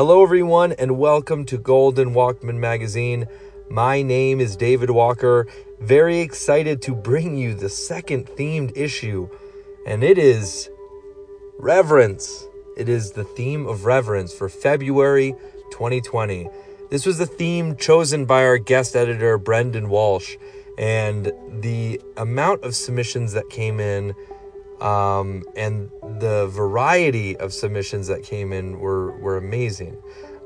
Hello, everyone, and welcome to Golden Walkman Magazine. My name is David Walker. Very excited to bring you the second themed issue, and it is reverence. It is the theme of reverence for February 2020. This was the theme chosen by our guest editor, Brendan Walsh, and the amount of submissions that came in um, and the variety of submissions that came in were were amazing.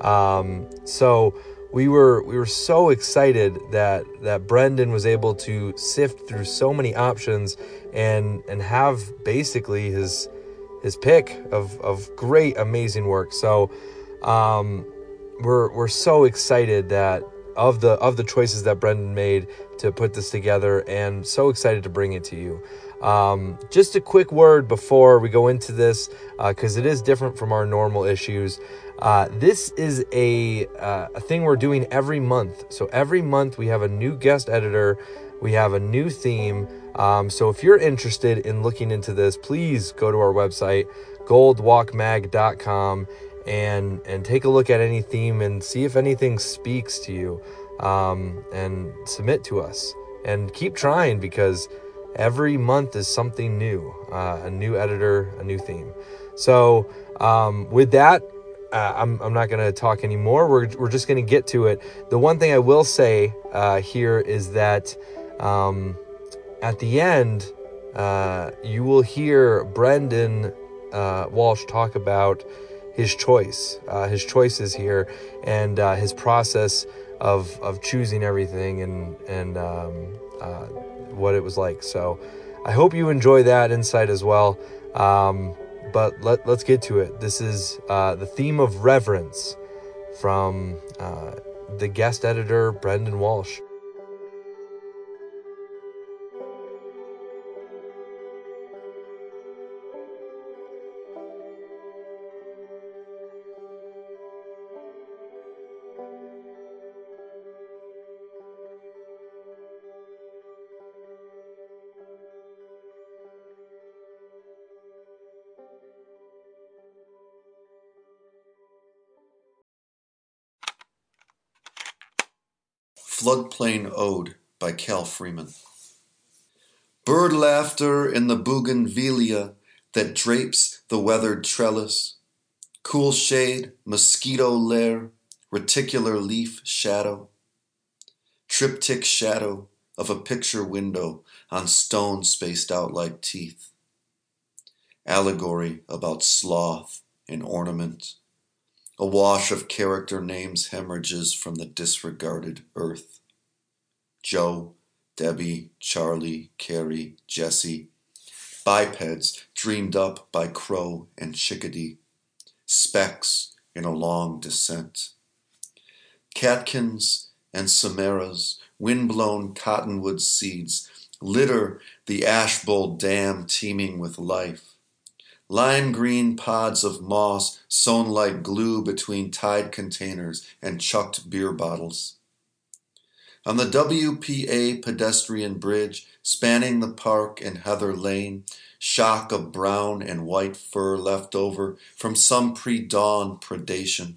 Um, so we were we were so excited that that Brendan was able to sift through so many options and and have basically his his pick of of great amazing work. So um, we're we're so excited that of the of the choices that Brendan made to put this together and so excited to bring it to you. Um, just a quick word before we go into this, because uh, it is different from our normal issues. Uh, this is a, uh, a thing we're doing every month. So every month we have a new guest editor, we have a new theme. Um, so if you're interested in looking into this, please go to our website, goldwalkmag.com, and and take a look at any theme and see if anything speaks to you, um, and submit to us. And keep trying because every month is something new uh, a new editor a new theme. So um, with that uh, I'm, I'm not going to talk anymore. We're, we're just going to get to it. The one thing i will say uh, here is that um, at the end uh, you will hear brendan uh, walsh talk about his choice. Uh, his choices here and his process of, of choosing everything and, and um, what it was like. So I hope you enjoy that insight as well. Um, but let, let's get to it. This is uh, the theme of reverence from uh, the guest editor, Brendan Walsh. Floodplain Ode by Cal Freeman. Bird laughter in the bougainvillea that drapes the weathered trellis, cool shade, mosquito lair, reticular leaf shadow, triptych shadow of a picture window on stone spaced out like teeth, allegory about sloth and ornament a wash of character names hemorrhages from the disregarded earth. Joe, Debbie, Charlie, Carrie, Jesse, bipeds dreamed up by crow and chickadee, specks in a long descent. Catkins and samaras, wind-blown cottonwood seeds, litter the ash bowl Dam teeming with life lime green pods of moss sewn like glue between tied containers and chucked beer bottles. On the WPA pedestrian bridge spanning the park and Heather Lane, shock of brown and white fur left over from some pre dawn predation.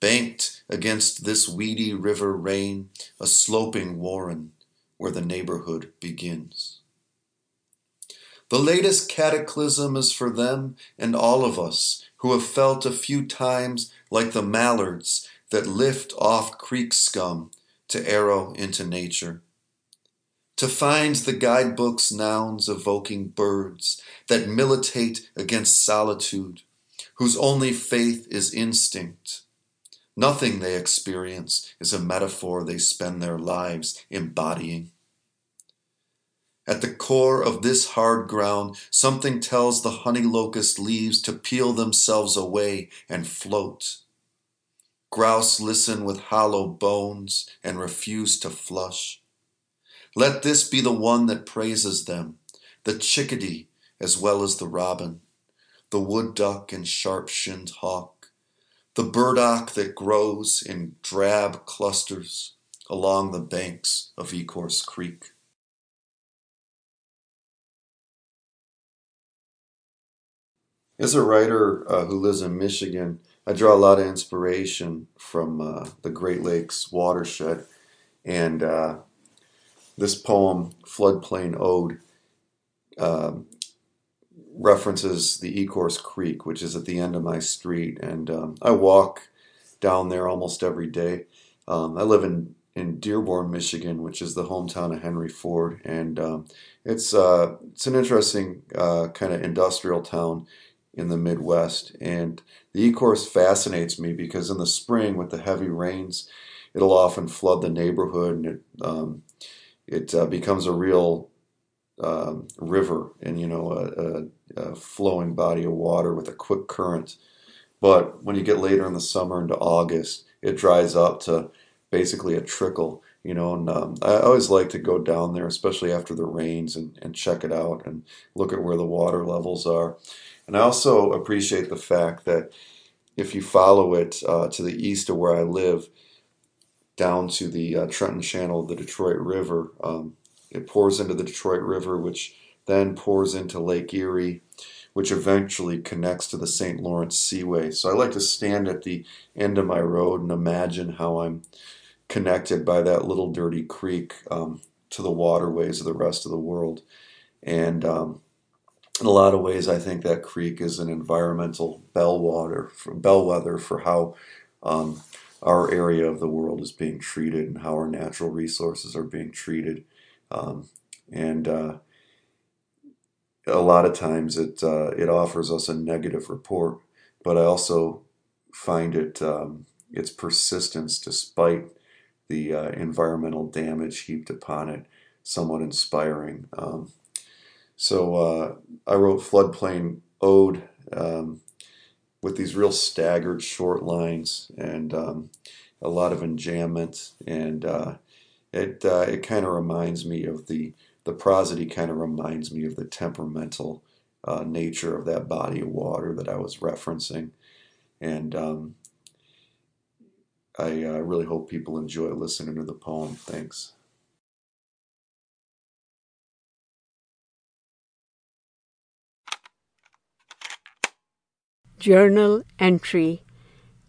Banked against this weedy river rain, a sloping warren where the neighborhood begins. The latest cataclysm is for them and all of us who have felt a few times like the mallards that lift off creek scum to arrow into nature. To find the guidebook's nouns evoking birds that militate against solitude, whose only faith is instinct. Nothing they experience is a metaphor they spend their lives embodying. At the core of this hard ground, something tells the honey locust leaves to peel themselves away and float. Grouse listen with hollow bones and refuse to flush. Let this be the one that praises them, the chickadee as well as the robin, the wood duck and sharp shinned hawk, the burdock that grows in drab clusters along the banks of Ecorse Creek. As a writer uh, who lives in Michigan, I draw a lot of inspiration from uh, the Great Lakes watershed, and uh, this poem, Floodplain Ode, um, references the Ecorse Creek, which is at the end of my street, and um, I walk down there almost every day. Um, I live in in Dearborn, Michigan, which is the hometown of Henry Ford, and um, it's uh, it's an interesting uh, kind of industrial town in the Midwest. And the Ecorse fascinates me because in the spring, with the heavy rains, it'll often flood the neighborhood, and it um, it uh, becomes a real um, river and you know a, a, a flowing body of water with a quick current. But when you get later in the summer into August, it dries up to basically a trickle, you know. And um, I always like to go down there, especially after the rains, and, and check it out and look at where the water levels are. And I also appreciate the fact that if you follow it uh, to the east of where I live, down to the uh, Trenton Channel of the Detroit River, um, it pours into the Detroit River, which then pours into Lake Erie, which eventually connects to the St. Lawrence Seaway. So I like to stand at the end of my road and imagine how I'm connected by that little dirty creek um, to the waterways of the rest of the world. And um, in a lot of ways, I think that creek is an environmental bellwether for, bellwether for how um, our area of the world is being treated and how our natural resources are being treated. Um, and uh, a lot of times it uh, it offers us a negative report, but I also find it um, its persistence despite the uh, environmental damage heaped upon it somewhat inspiring. Um, so uh, I wrote Floodplain Ode um, with these real staggered short lines and um, a lot of enjambment, and uh, it uh, it kind of reminds me of the the prosody kind of reminds me of the temperamental uh, nature of that body of water that I was referencing, and um, I uh, really hope people enjoy listening to the poem. Thanks. Journal Entry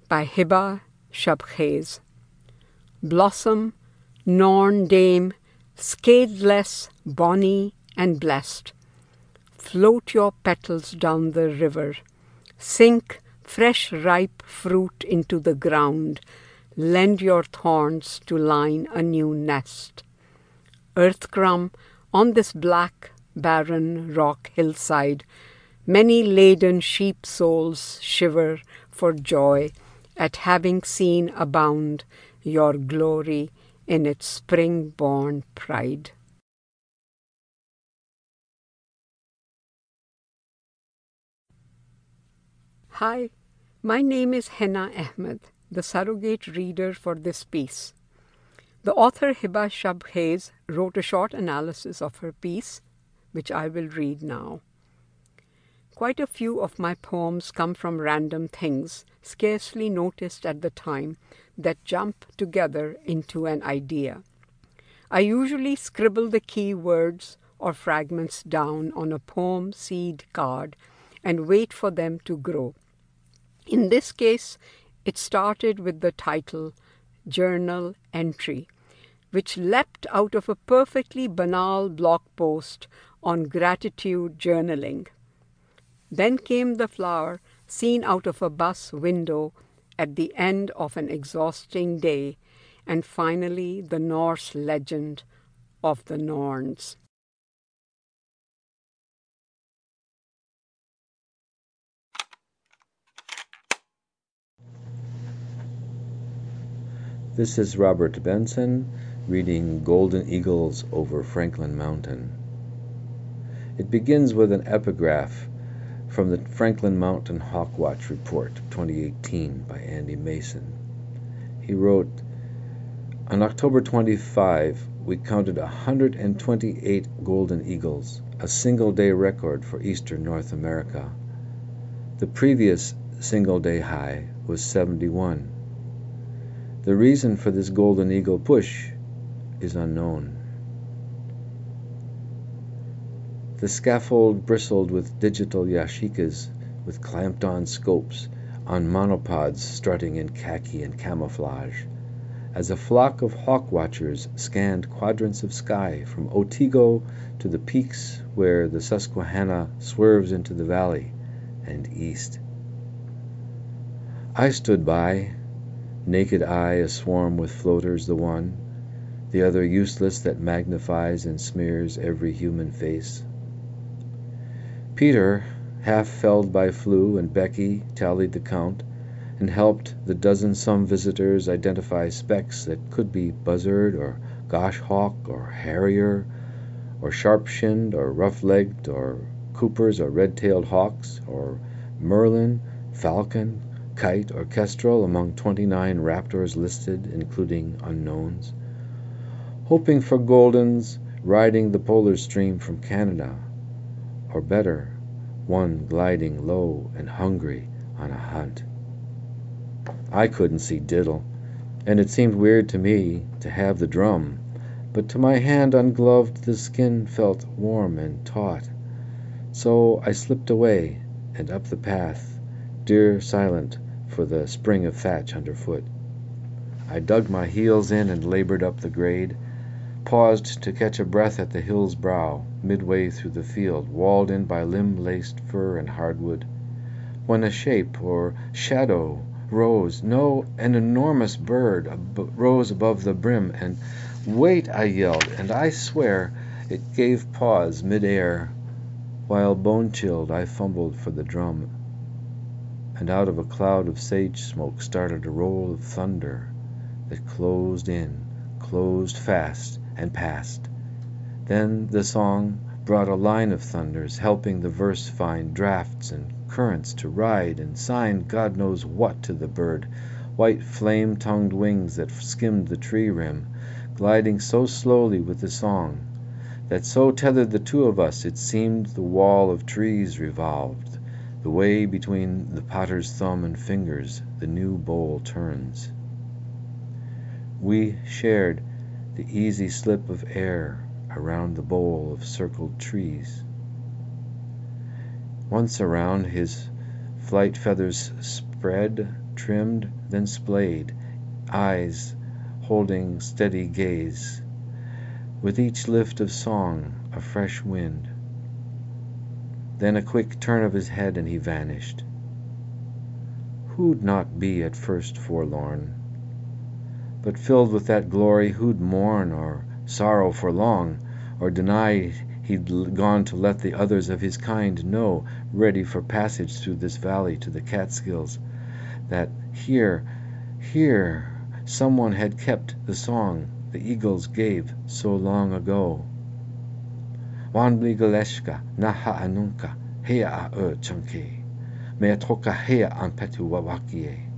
by Hiba Shabkhez Blossom, Norn Dame, Scatheless, bonny, and blessed, float your petals down the river, sink fresh ripe fruit into the ground, lend your thorns to line a new nest. Earth crumb on this black, barren rock hillside, Many laden sheep souls shiver for joy at having seen abound your glory in its spring born pride. Hi, my name is Henna Ahmed, the surrogate reader for this piece. The author Hiba Shabkhez wrote a short analysis of her piece, which I will read now. Quite a few of my poems come from random things, scarcely noticed at the time, that jump together into an idea. I usually scribble the key words or fragments down on a poem seed card and wait for them to grow. In this case, it started with the title Journal Entry, which leapt out of a perfectly banal blog post on gratitude journaling. Then came the flower seen out of a bus window at the end of an exhausting day, and finally the Norse legend of the Norns. This is Robert Benson reading Golden Eagles over Franklin Mountain. It begins with an epigraph from the Franklin Mountain Hawkwatch Report 2018 by Andy Mason. He wrote, On October 25, we counted 128 golden eagles, a single day record for eastern North America. The previous single day high was 71. The reason for this golden eagle push is unknown. The scaffold bristled with digital yashicas with clamped on scopes on monopods strutting in khaki and camouflage, as a flock of hawk watchers scanned quadrants of sky from Otsego to the peaks where the Susquehanna swerves into the valley and east. I stood by, naked eye aswarm with floaters the one, the other useless that magnifies and smears every human face. Peter, half felled by flu, and Becky tallied the count, and helped the dozen some visitors identify specks that could be buzzard or goshawk or harrier or sharp-shinned or rough-legged or Coopers or red-tailed hawks or merlin, falcon, kite, or kestrel among twenty-nine raptors listed, including unknowns, hoping for goldens riding the polar stream from Canada, or better, one gliding low and hungry on a hunt. I couldn't see diddle, and it seemed weird to me to have the drum, but to my hand ungloved the skin felt warm and taut. So I slipped away and up the path, deer silent for the spring of thatch underfoot. I dug my heels in and labored up the grade, paused to catch a breath at the hill's brow, midway through the field, walled in by limb-laced fir and hardwood, when a shape or shadow rose, no, an enormous bird rose above the brim, and "Wait!" I yelled, and I swear it gave pause mid-air, while bone chilled I fumbled for the drum. And out of a cloud of sage smoke started a roll of thunder that closed in, closed fast, and passed. Then the song brought a line of thunders, helping the verse find drafts and currents to ride and sign God knows what to the bird, white flame tongued wings that skimmed the tree rim, gliding so slowly with the song, that so tethered the two of us it seemed the wall of trees revolved, the way between the potter's thumb and fingers the new bowl turns. We shared the easy slip of air around the bowl of circled trees. Once around, his flight feathers spread, trimmed, then splayed, eyes holding steady gaze. With each lift of song a fresh wind. Then a quick turn of his head and he vanished. Who'd not be at first forlorn? But filled with that glory who'd mourn or sorrow for long, or deny He'd gone to let the others of his kind know, ready for passage through this valley to the Catskills, that here, here, some one had kept the song the eagles gave so long ago. Wanbligaleshka naha anunka hea a chunke, mea toka hea an petu wawakie.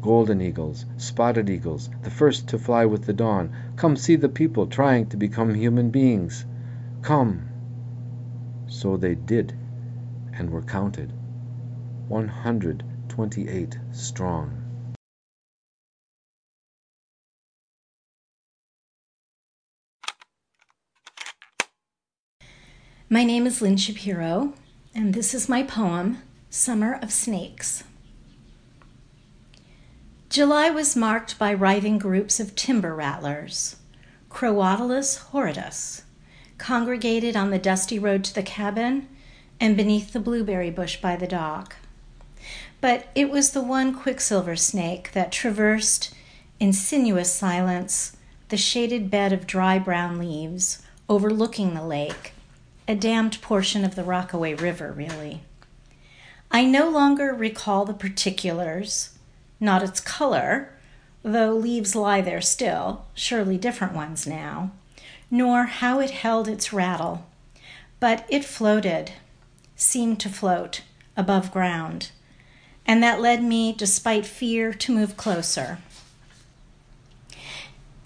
Golden eagles, spotted eagles, the first to fly with the dawn, come see the people trying to become human beings. Come!" So they did, and were counted, one hundred twenty eight strong. My name is Lynn Shapiro, and this is my poem, Summer of Snakes. July was marked by writhing groups of timber rattlers, Crotalus horridus, congregated on the dusty road to the cabin and beneath the blueberry bush by the dock. But it was the one quicksilver snake that traversed, in sinuous silence, the shaded bed of dry brown leaves, overlooking the lake, a dammed portion of the Rockaway River, really. I no longer recall the particulars, not its color, though leaves lie there still, surely different ones now nor how it held its rattle, but it floated, seemed to float, above ground, and that led me, despite fear, to move closer.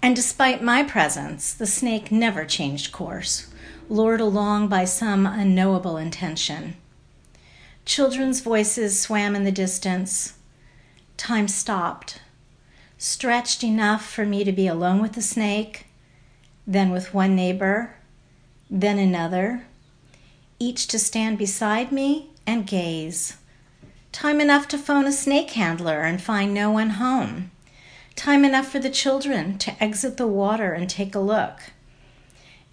And despite my presence, the snake never changed course, lured along by some unknowable intention. Children's voices swam in the distance. Time stopped, stretched enough for me to be alone with the snake then with one neighbor, then another, each to stand beside me and gaze, Time enough to phone a snake handler and find no one home. Time enough for the children to exit the water and take a look.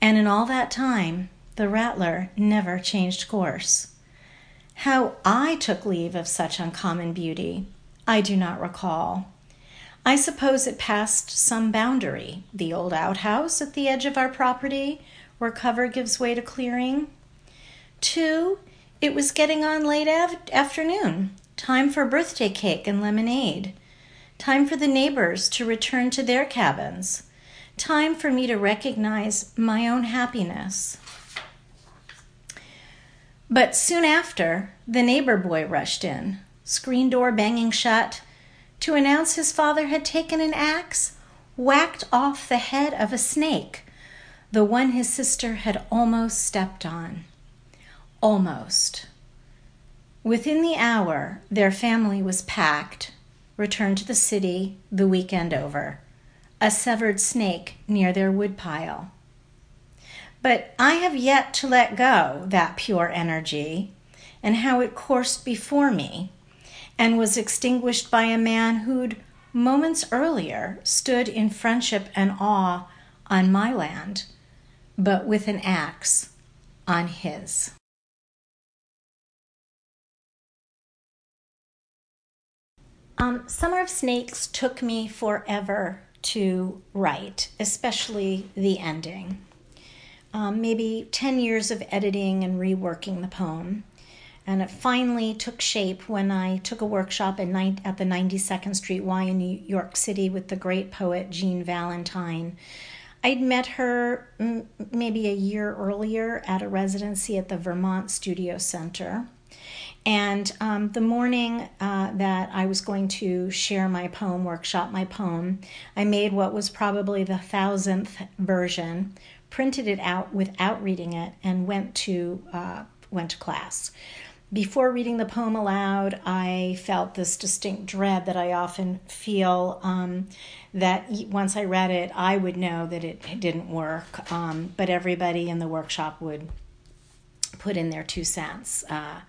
And in all that time, the rattler never changed course. How I took leave of such uncommon beauty, I do not recall. I suppose it passed some boundary, the old outhouse at the edge of our property, where cover gives way to clearing. Two, it was getting on late av- afternoon, time for birthday cake and lemonade, time for the neighbors to return to their cabins, time for me to recognize my own happiness. But soon after, the neighbor boy rushed in, screen door banging shut, to announce his father had taken an axe, whacked off the head of a snake, the one his sister had almost stepped on. Almost. Within the hour, their family was packed, returned to the city, the weekend over, a severed snake near their woodpile. But I have yet to let go that pure energy and how it coursed before me and was extinguished by a man who'd moments earlier stood in friendship and awe on my land, but with an axe on his. Um, Summer of Snakes took me forever to write, especially the ending. Um, maybe 10 years of editing and reworking the poem. And it finally took shape when I took a workshop at, at the 92nd Street Y in New York City with the great poet Jean Valentine. I'd met her maybe a year earlier at a residency at the Vermont Studio Center. And um, the morning uh, that I was going to share my poem, workshop my poem, I made what was probably the thousandth version, printed it out without reading it, and went to uh, went to class. Before reading the poem aloud, I felt this distinct dread that I often feel um, that once I read it, I would know that it, didn't work, um, but everybody in the workshop would put in their two cents. Uh,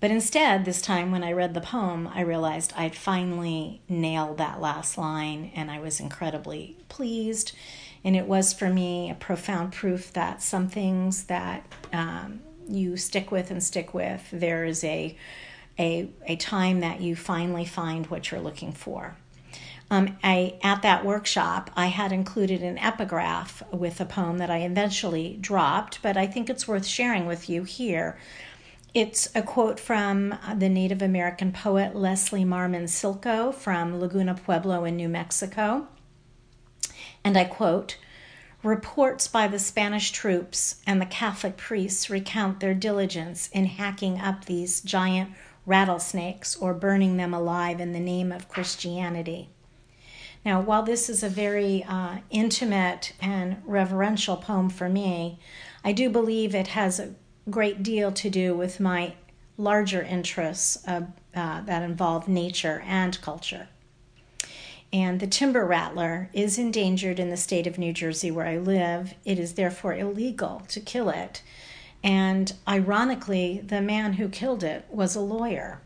but instead, this time when I read the poem, I realized I'd finally nailed that last line and I was incredibly pleased. And it was for me a profound proof that some things that um, you stick with and stick with, there is a, a, a time that you finally find what you're looking for. Um, I at that workshop I had included an epigraph with a poem that I eventually dropped, but I think it's worth sharing with you here it's a quote from the Native American poet Leslie Marmon Silko from Laguna Pueblo in New Mexico. And I quote Reports by the Spanish troops and the Catholic priests recount their diligence in hacking up these giant rattlesnakes or burning them alive in the name of Christianity. Now, while this is a very uh, intimate and reverential poem for me, I do believe it has a great deal to do with my larger interests uh, uh, that involve nature and culture. And the timber rattler is endangered in the state of New Jersey where I live. It is therefore illegal to kill it. And ironically, the man who killed it was a lawyer.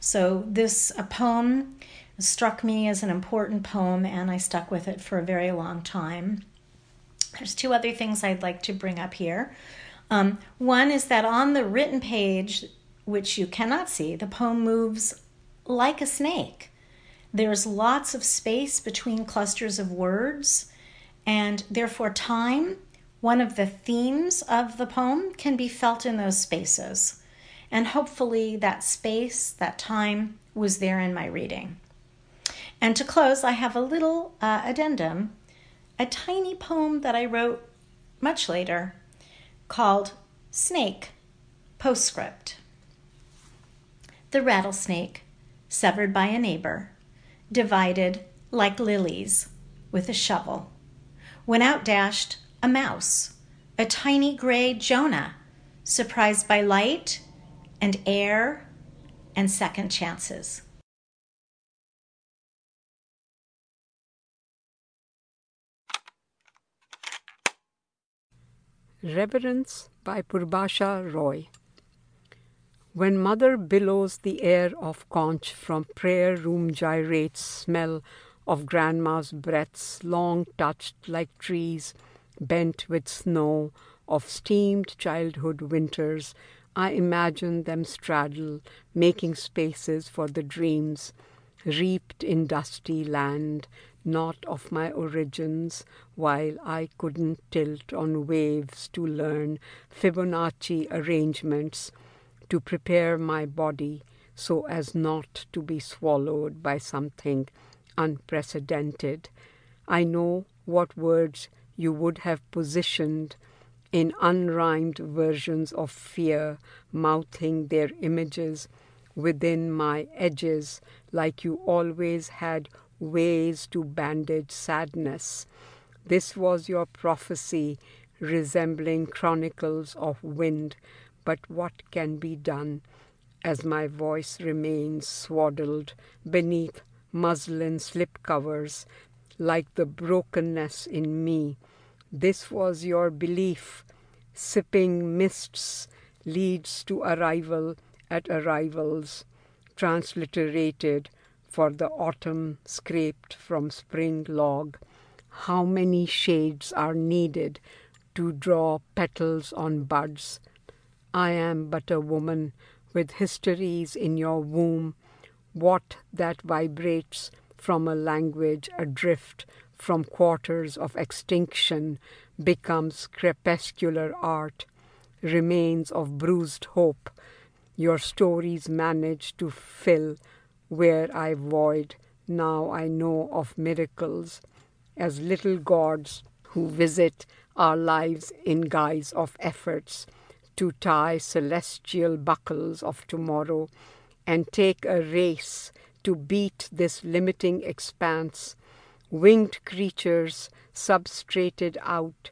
So this poem struck me as an important poem, and I stuck with it for a very long time. There's two other things I'd like to bring up here. Um, one is that on the written page, which you cannot see, the poem moves like a snake. There's lots of space between clusters of words, and therefore, time, one of the themes of the poem, can be felt in those spaces. And hopefully, that space, that time, was there in my reading. And to close, I have a little uh, addendum, a tiny poem that I wrote much later called Snake Postscript. The rattlesnake, severed by a neighbor, divided like lilies with a shovel. When out dashed a mouse, a tiny gray Jonah, surprised by light and air and second chances. Reverence by Purbasha Roy. When mother billows the air of conch from prayer room gyrates smell of grandma's breaths long touched like trees bent with snow of steamed childhood winters I imagine them straddle, making spaces for the dreams reaped in dusty land, not of my origins, while I couldn't tilt on waves to learn Fibonacci arrangements to prepare my body so as not to be swallowed by something unprecedented. I know what words you would have positioned in unrhymed versions of fear, mouthing their images within my edges, like you always had ways to bandage sadness. This was your prophecy, resembling chronicles of wind, but what can be done? As my voice remains swaddled beneath muslin slipcovers, like the brokenness in me. This was your belief. Sipping mists leads to arrival at arrivals, transliterated for the autumn scraped from spring log. How many shades are needed to draw petals on buds? I am but a woman with histories in your womb, what that vibrates from a language adrift from quarters of extinction becomes crepuscular art, remains of bruised hope. Your stories manage to fill where I void. Now I know of miracles as little gods who visit our lives in guise of efforts to tie celestial buckles of tomorrow and take a race to beat this limiting expanse, winged creatures substrated out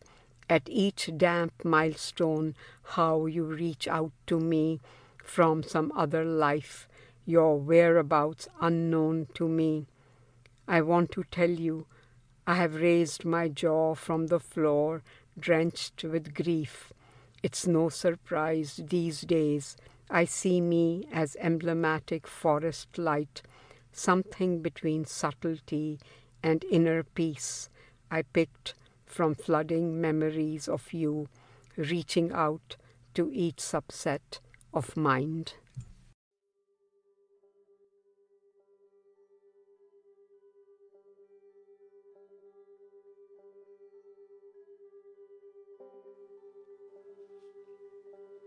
at each damp milestone, how you reach out to me from some other life, your whereabouts unknown to me. I want to tell you, I have raised my jaw from the floor, drenched with grief. It's no surprise these days I see me as emblematic forest light, something between subtlety and inner peace I picked from flooding memories of you, reaching out to each subset of mind.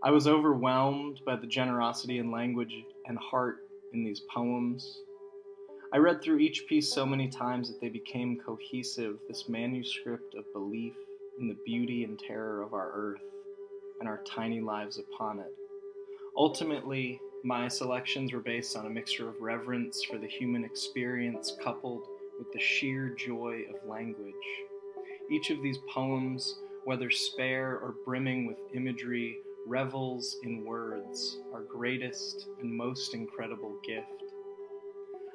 I was overwhelmed by the generosity and language and heart in these poems. I read through each piece so many times that they became cohesive, this manuscript of belief in the beauty and terror of our earth and our tiny lives upon it. Ultimately, my selections were based on a mixture of reverence for the human experience coupled with the sheer joy of language. Each of these poems, whether spare or brimming with imagery, revels in words, our greatest and most incredible gift.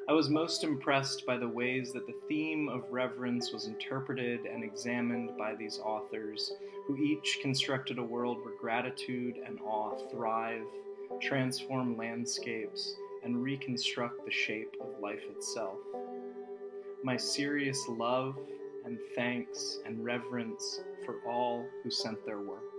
I was most impressed by the ways that the theme of reverence was interpreted and examined by these authors, who each constructed a world where gratitude and awe thrive, transform landscapes, and reconstruct the shape of life itself. My serious love and thanks and reverence for all who sent their work.